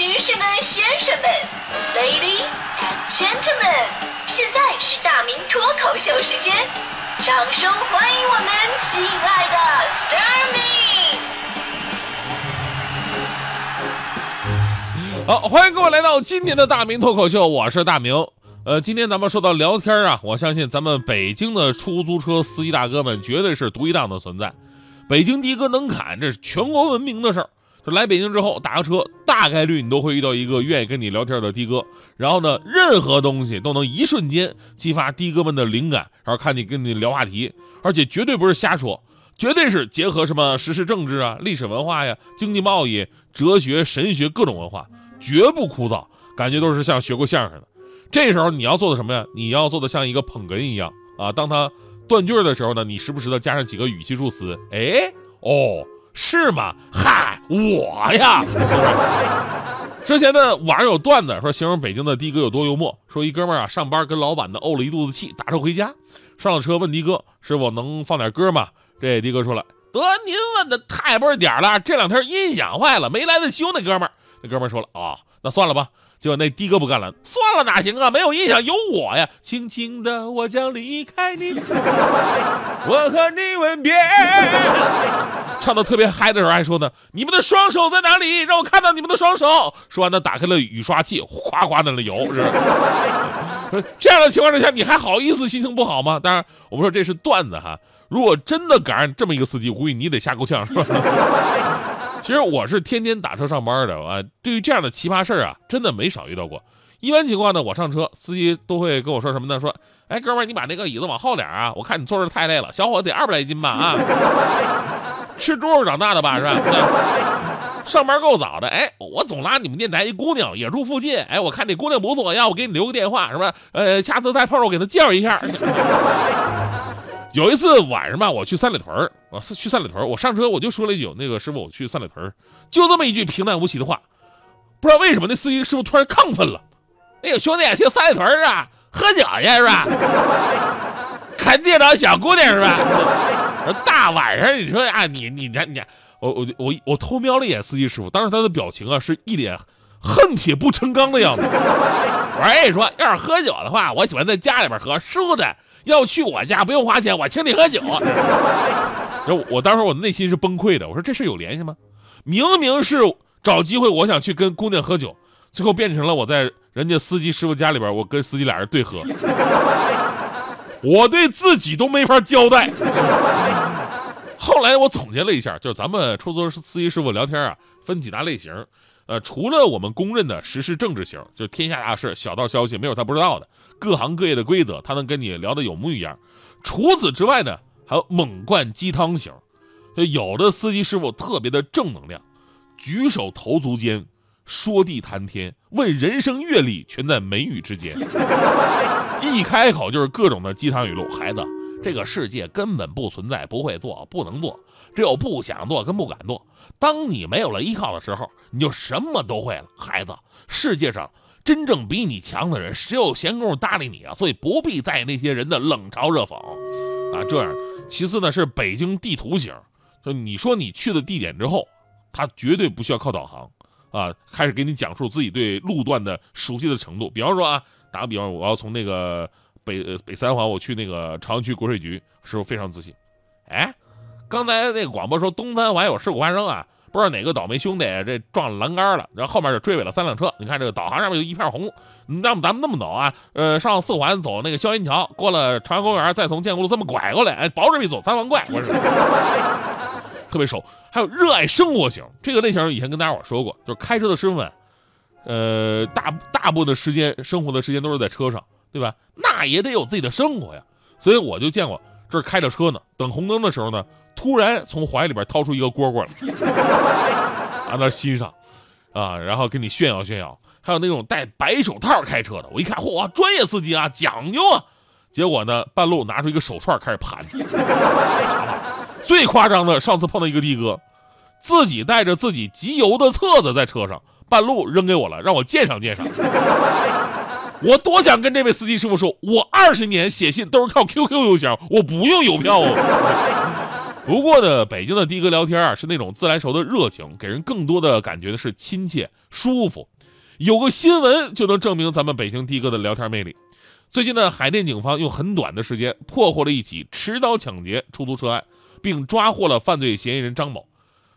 女士们、先生们，Ladies and Gentlemen，现在是大明脱口秀时间，掌声欢迎我们亲爱的 s t a r m y 好，欢迎各位来到今天的大明脱口秀，我是大明。呃，今天咱们说到聊天啊，我相信咱们北京的出租车司机大哥们绝对是独一档的存在。北京的哥能侃，这是全国闻名的事儿。就来北京之后打个车，大概率你都会遇到一个愿意跟你聊天的的哥。然后呢，任何东西都能一瞬间激发的哥们的灵感，然后看你跟你聊话题，而且绝对不是瞎说，绝对是结合什么时事政治啊、历史文化呀、经济贸易、哲学、神学各种文化，绝不枯燥，感觉都是像学过相声的。这时候你要做的什么呀？你要做的像一个捧哏一样啊。当他断句的时候呢，你时不时的加上几个语气助词，哎，哦。是吗？嗨，我呀！之前呢，网上有段子说形容北京的的哥有多幽默，说一哥们儿啊上班跟老板呢怄了一肚子气，打车回家，上了车问的哥师傅能放点歌吗？这的哥说了，得您问的太不是点了，这两天音响坏了，没来得修。那哥们儿，那哥们儿说了啊，那算了吧。结果那的哥不干了，算了哪行啊？没有音响有我呀！轻轻的我将离开你，我和你吻别。唱的特别嗨的时候还说呢：“你们的双手在哪里？让我看到你们的双手。”说完呢，打开了雨刷器，哗哗在那摇。是这样的情况之下，你还好意思心情不好吗？当然，我们说这是段子哈。如果真的赶上这么一个司机，我估计你得吓够呛，是吧？其实我是天天打车上班的啊，对于这样的奇葩事儿啊，真的没少遇到过。一般情况呢，我上车，司机都会跟我说什么呢？说，哎，哥们儿，你把那个椅子往后点啊，我看你坐着太累了。小伙子得二百来斤吧？啊，吃猪肉长大的吧？是吧？上班够早的，哎，我总拉你们电台一姑娘，也住附近，哎，我看这姑娘不错，要不给你留个电话，是吧？呃，下次再碰着我给她介绍一下。有一次晚上吧，我去三里屯儿，我去三里屯，我上车我就说了一句：“那个师傅，我去三里屯。”就这么一句平淡无奇的话，不知道为什么那司机师傅突然亢奋了。哎呦，兄弟，去三里屯啊，喝酒去 是吧？看见着小姑娘是吧？大晚上你说啊，你你你你，我我我我偷瞄了一眼司机师傅，当时他的表情啊是一脸恨铁不成钢的样子。我说：“哎，说要是喝酒的话，我喜欢在家里边喝，师傅的。”要去我家不用花钱，我请你喝酒。我我当时我内心是崩溃的，我说这事有联系吗？明明是找机会，我想去跟姑娘喝酒，最后变成了我在人家司机师傅家里边，我跟司机俩人对喝。我对自己都没法交代。后来我总结了一下，就是咱们出租车司机师傅聊天啊，分几大类型。呃，除了我们公认的时事政治型，就是天下大事、小道消息没有他不知道的，各行各业的规则他能跟你聊得有模有样。除此之外呢，还有猛灌鸡汤型，就有的司机师傅特别的正能量，举手投足间说地谈天，问人生阅历全在眉宇之间，一开口就是各种的鸡汤语录，孩子。这个世界根本不存在不会做、不能做，只有不想做跟不敢做。当你没有了依靠的时候，你就什么都会了。孩子，世界上真正比你强的人，谁有闲工夫搭理你啊？所以不必在意那些人的冷嘲热讽啊。这样，其次呢是北京地图型，就你说你去的地点之后，他绝对不需要靠导航啊，开始给你讲述自己对路段的熟悉的程度。比方说啊，打个比方，我要从那个。北北三环，我去那个朝阳区国税局，师傅非常自信。哎，刚才那个广播说东三环有事故发生啊，不知道哪个倒霉兄弟这撞栏杆了，然后后面就追尾了三辆车。你看这个导航上面就一片红，那么咱们那么走啊？呃，上四环走那个霄云桥，过了朝阳公园，再从建国路这么拐过来，哎，保准比走三环快。特别熟。还有热爱生活型这个类型，以前跟大家伙说过，就是开车的师傅们，呃，大大部分的时间生活的时间都是在车上。对吧？那也得有自己的生活呀。所以我就见过，这开着车呢，等红灯的时候呢，突然从怀里边掏出一个蝈蝈来，拿那欣赏，啊，然后跟你炫耀炫耀。还有那种戴白手套开车的，我一看，嚯，专业司机啊，讲究啊。结果呢，半路拿出一个手串开始盘。最夸张的，上次碰到一个的哥，自己带着自己集邮的册子在车上，半路扔给我了，让我鉴赏鉴赏。我多想跟这位司机师傅说，我二十年写信都是靠 QQ 邮箱，我不用邮票。不过呢，北京的的哥聊天啊，是那种自来熟的热情，给人更多的感觉的是亲切舒服。有个新闻就能证明咱们北京的哥的聊天魅力。最近呢，海淀警方用很短的时间破获了一起持刀抢劫出租车案，并抓获了犯罪嫌疑人张某。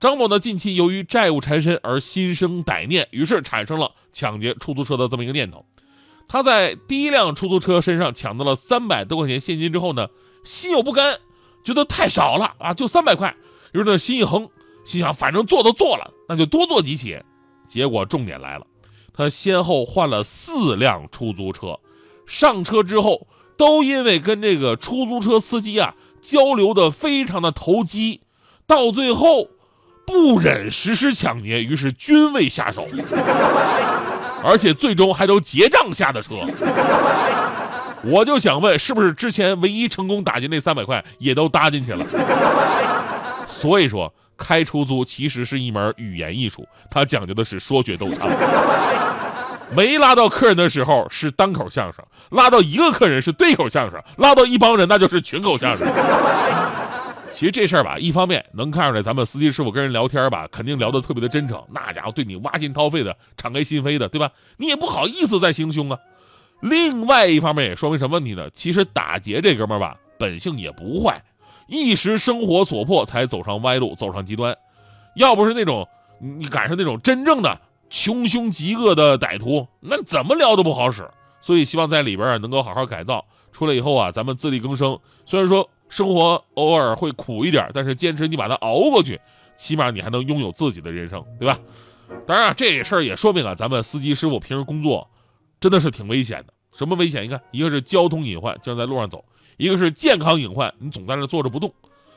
张某呢，近期由于债务缠身而心生歹念，于是产生了抢劫出租车的这么一个念头。他在第一辆出租车身上抢到了三百多块钱现金之后呢，心有不甘。觉得太少了啊，就三百块，于是呢心一横，心想反正做都做了，那就多做几起。结果重点来了，他先后换了四辆出租车，上车之后都因为跟这个出租车司机啊交流的非常的投机，到最后不忍实施抢劫，于是均未下手，而且最终还都结账下的车。我就想问，是不是之前唯一成功打进那三百块也都搭进去了？所以说，开出租其实是一门语言艺术，它讲究的是说学逗唱。没拉到客人的时候是单口相声，拉到一个客人是对口相声，拉到一帮人那就是群口相声。其实这事儿吧，一方面能看出来咱们司机师傅跟人聊天吧，肯定聊得特别的真诚，那家伙对你挖心掏肺的，敞开心扉的，对吧？你也不好意思再行凶啊。另外一方面也说明什么问题呢？其实打劫这哥们儿吧，本性也不坏，一时生活所迫才走上歪路，走上极端。要不是那种你赶上那种真正的穷凶极恶的歹徒，那怎么聊都不好使。所以希望在里边啊能够好好改造，出来以后啊咱们自力更生。虽然说生活偶尔会苦一点，但是坚持你把它熬过去，起码你还能拥有自己的人生，对吧？当然啊，这事儿也说明啊咱们司机师傅平时工作真的是挺危险的。什么危险？你看，一个是交通隐患，经常在路上走；一个是健康隐患，你总在那坐着不动；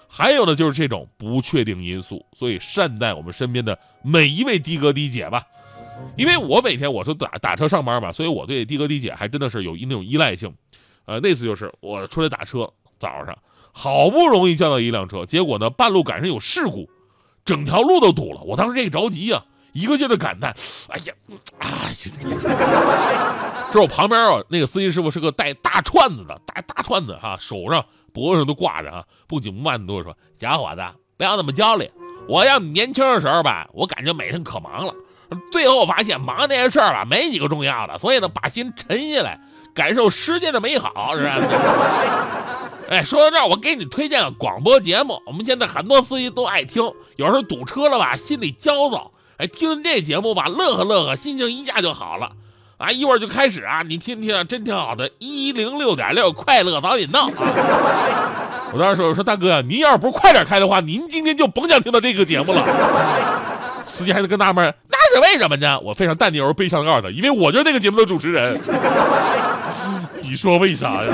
还有呢，就是这种不确定因素。所以，善待我们身边的每一位的哥的姐吧。因为我每天我是打打车上班嘛，所以我对的哥的姐还真的是有那种依赖性。呃，那次就是我出来打车，早上好不容易叫到一辆车，结果呢，半路赶上有事故，整条路都堵了。我当时这个着急呀。一个劲的感叹：“哎呀，啊！”这我旁边啊，那个司机师傅是个带大串子的，带大串子哈，手上脖子上都挂着啊，不紧不慢的对我说：“小伙子，不要那么焦虑。我要你年轻的时候吧，我感觉每天可忙了，最后发现忙那些事儿吧，没几个重要的。所以呢，把心沉下来，感受世界的美好，是吧？”哎，说到这儿，我给你推荐个广播节目，我们现在很多司机都爱听，有时候堵车了吧，心里焦躁。哎，听这节目吧，乐呵乐呵，心情一下就好了。啊，一会儿就开始啊，你听听，真挺好的。一零六点六，快乐早点到。我当时说，我说大哥呀，您要是不快点开的话，您今天就甭想听到这个节目了。司机还在跟纳闷，那是为什么呢？我非常淡定而悲伤的告诉他，因为我就是那个节目的主持人。你说为啥呀？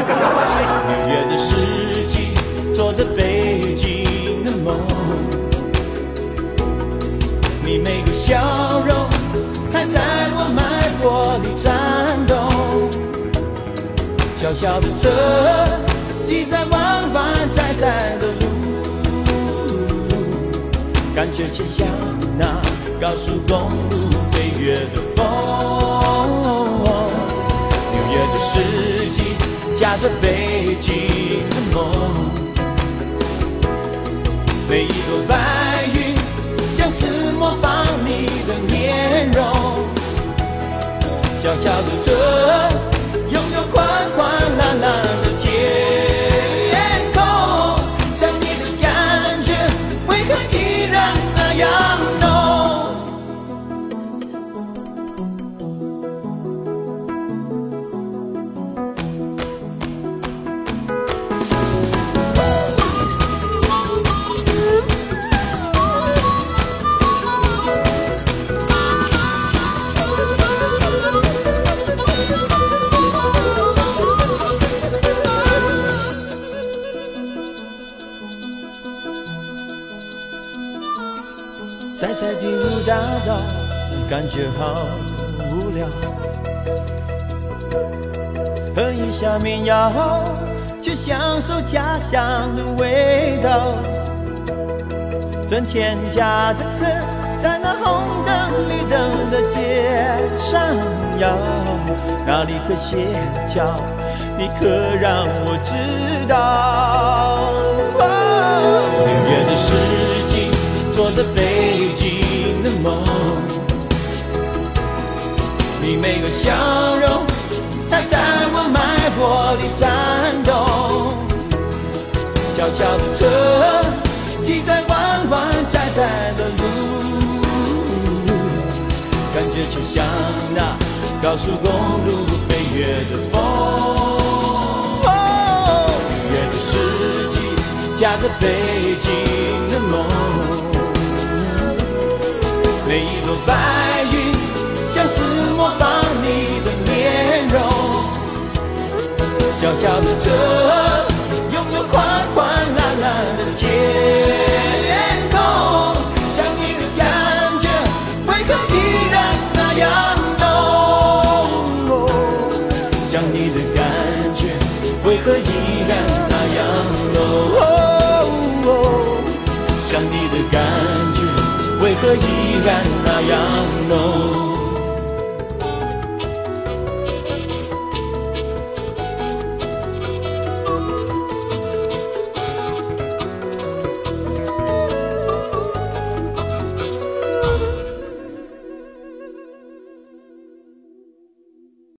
小小的车挤在弯弯窄窄的路，感觉就像那高速公路飞跃的风。纽约的司机驾着北京的梦，每一朵白云像是。模仿你的面容，小小的感觉好无聊，哼一下民谣，去享受家乡的味道。春天驾着车，在那红灯绿灯的街上摇，哪里可歇脚？你可让我知道。我的战斗。小小的车，挤在弯弯窄窄的路，感觉就像那高速公路飞跃的风。远的世纪，夹着北京的梦。每一朵白云，像是模仿你的面容。小小的车，拥有宽宽蓝蓝的天空。想你的感觉，为何依然那样浓？想你的感觉，为何依然那样浓？想你的感觉，为何依然那样浓？